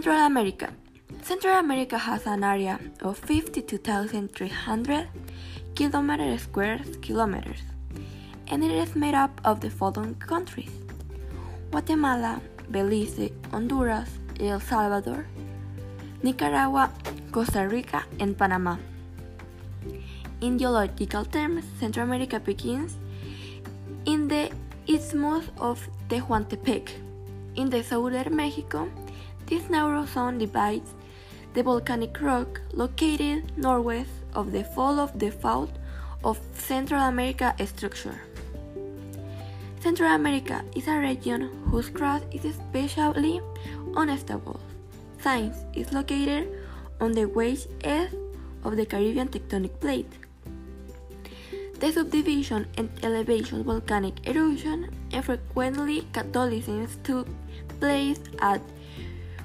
Central America. Central America has an area of 52,300 kilometer square kilometers, and it is made up of the following countries: Guatemala, Belize, Honduras, El Salvador, Nicaragua, Costa Rica, and Panama. In geological terms, Central America begins in the Isthmus of Tehuantepec. In the southern Mexico, this narrow zone divides the volcanic rock located northwest of the fall of the fault of Central America structure. Central America is a region whose crust is especially unstable. Since is located on the west edge of the Caribbean tectonic plate. The subdivision and elevation volcanic eruption and frequently Catholicism took place at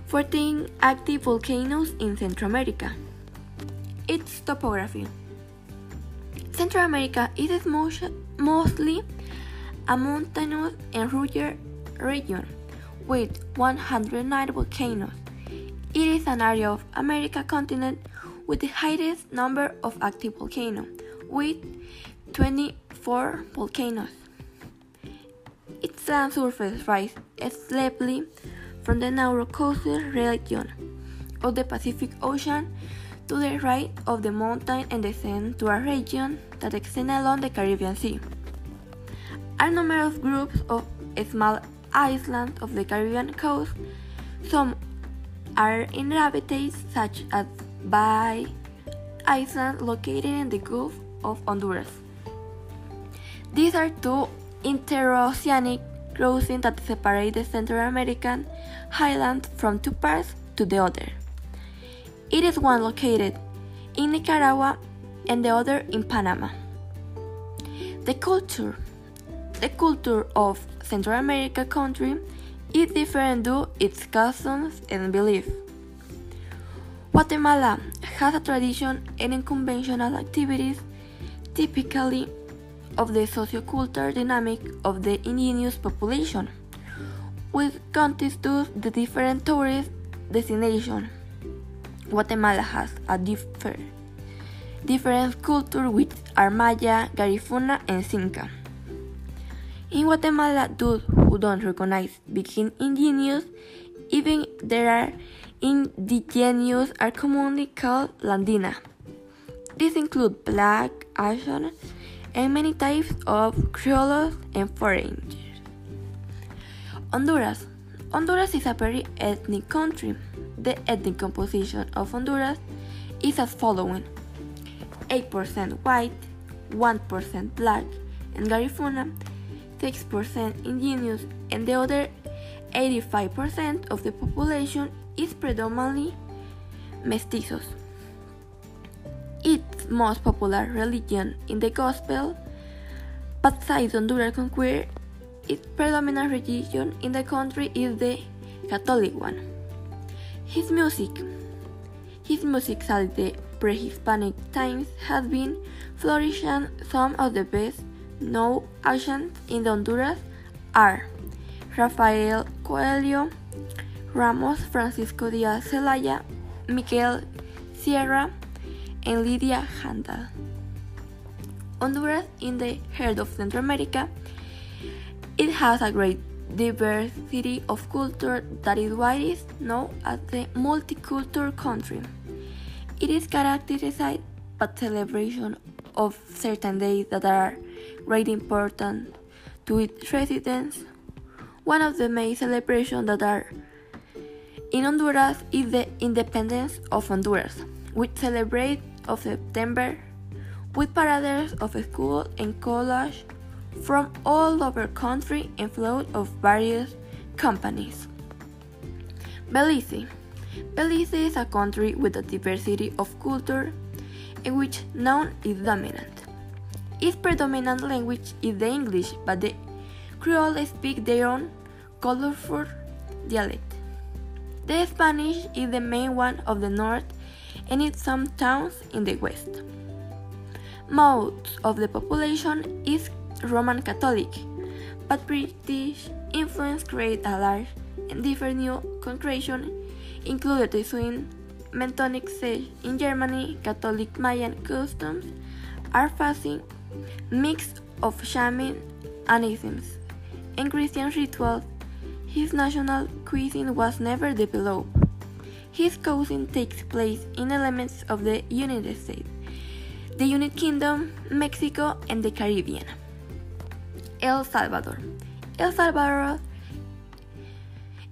14 active volcanoes in Central America. Its topography Central America is mostly a mountainous and rugged region with 109 volcanoes. It is an area of America continent with the highest number of active volcanoes, with 24 volcanoes. Its land surface rises steeply from the narrow coastal region of the Pacific Ocean to the right of the mountain and descend to a region that extends along the Caribbean Sea. Are numerous groups of small islands of the Caribbean coast. Some are inhabited, such as Bay Island, located in the Gulf of Honduras. These are two interoceanic crossings that separate the Central American highlands from two parts to the other. It is one located in Nicaragua and the other in Panama. The culture The culture of Central America country is different due its customs and beliefs. Guatemala has a tradition and unconventional activities typically of the sociocultural dynamic of the indigenous population, which constitutes the different tourist destinations. Guatemala has a differ, different culture with are Maya, Garifuna, and Xinca. In Guatemala, those who don't recognize being indigenous, even there are indigenous, are commonly called Landina. These include black, Asian, and many types of Criollos and foreigners. Honduras. Honduras is a very ethnic country. The ethnic composition of Honduras is as following 8% white, 1% black, and Garifuna, 6% indigenous, and the other 85% of the population is predominantly mestizos. Most popular religion in the gospel, besides Honduras conquer, its predominant religion in the country is the Catholic one. His music, his music since the pre-Hispanic times has been flourishing. Some of the best known agents in Honduras are Rafael Coello, Ramos Francisco Diaz Zelaya, Miguel Sierra, and Lidia Handal. Honduras, in the heart of Central America, it has a great diversity of culture that is why it is known as the multicultural country. It is characterized by celebration of certain days that are great important to its residents. One of the main celebrations that are in Honduras is the independence of Honduras, which celebrates of September with parades of school and college from all over country and float of various companies. Belize. Belize is a country with a diversity of culture in which none is dominant. Its predominant language is the English, but the Creole speak their own colorful dialect. The Spanish is the main one of the north and in some towns in the west. Most of the population is Roman Catholic, but British influence created a large and different new congregation included the swing Metonic sage in Germany, Catholic Mayan customs are facing mix of shaman animisms and Christian rituals, his national cuisine was never developed. His cuisine takes place in elements of the United States, the United Kingdom, Mexico, and the Caribbean. El Salvador. El Salvador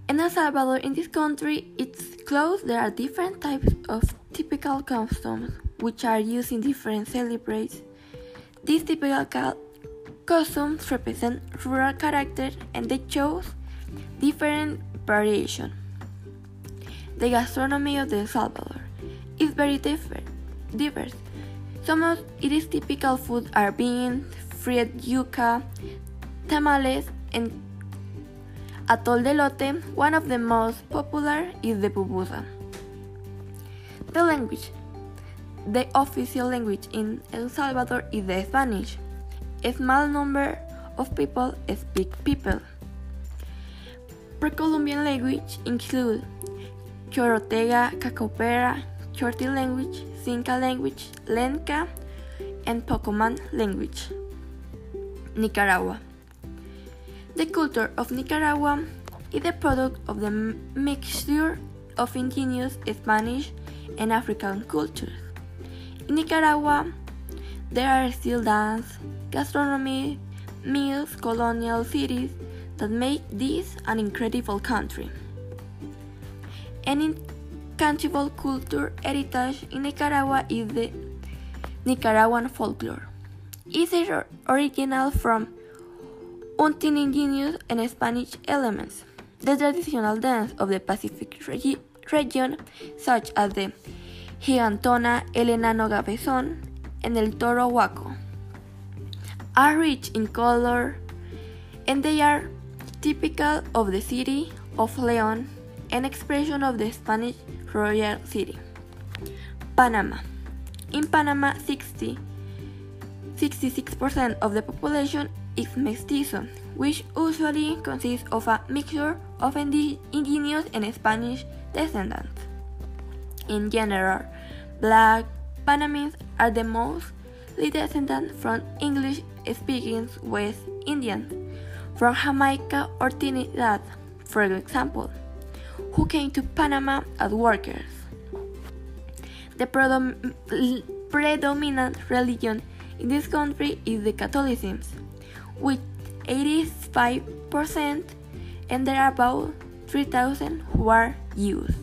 in El Salvador, in this country, it's close. There are different types of typical customs which are used in different celebrations. These typical customs represent rural character and they show different variation. The gastronomy of El Salvador is very different, diverse. Some of its typical foods are beans, fried yuca, tamales, and Atol de Lote, one of the most popular is the pupusa. The language. The official language in El Salvador is the Spanish. A small number of people speak people. Pre-Columbian language include Chorotega, Cacaopera, Chorti language, Xinca language, Lenca, and Pocoman language. Nicaragua. The culture of Nicaragua is the product of the mixture of indigenous Spanish and African cultures. In Nicaragua, there are still dance, gastronomy, meals, colonial cities that make this an incredible country. An intangible culture heritage in Nicaragua is the Nicaraguan folklore. It is original from indigenous and Spanish elements. The traditional dance of the Pacific regi region, such as the gigantona, el enano gabezón, and el toro huaco, are rich in color and they are typical of the city of Leon, an expression of the Spanish royal city. Panama. In Panama, 60 66% of the population is mestizo, which usually consists of a mixture of indigenous and Spanish descendants. In general, black Panamanians are the mostly descendant from English-speaking West Indians, from Jamaica or Trinidad, for example, who came to Panama as workers. The predom predominant religion in this country is the Catholicism, with 85%, and there are about 3,000 who are youth.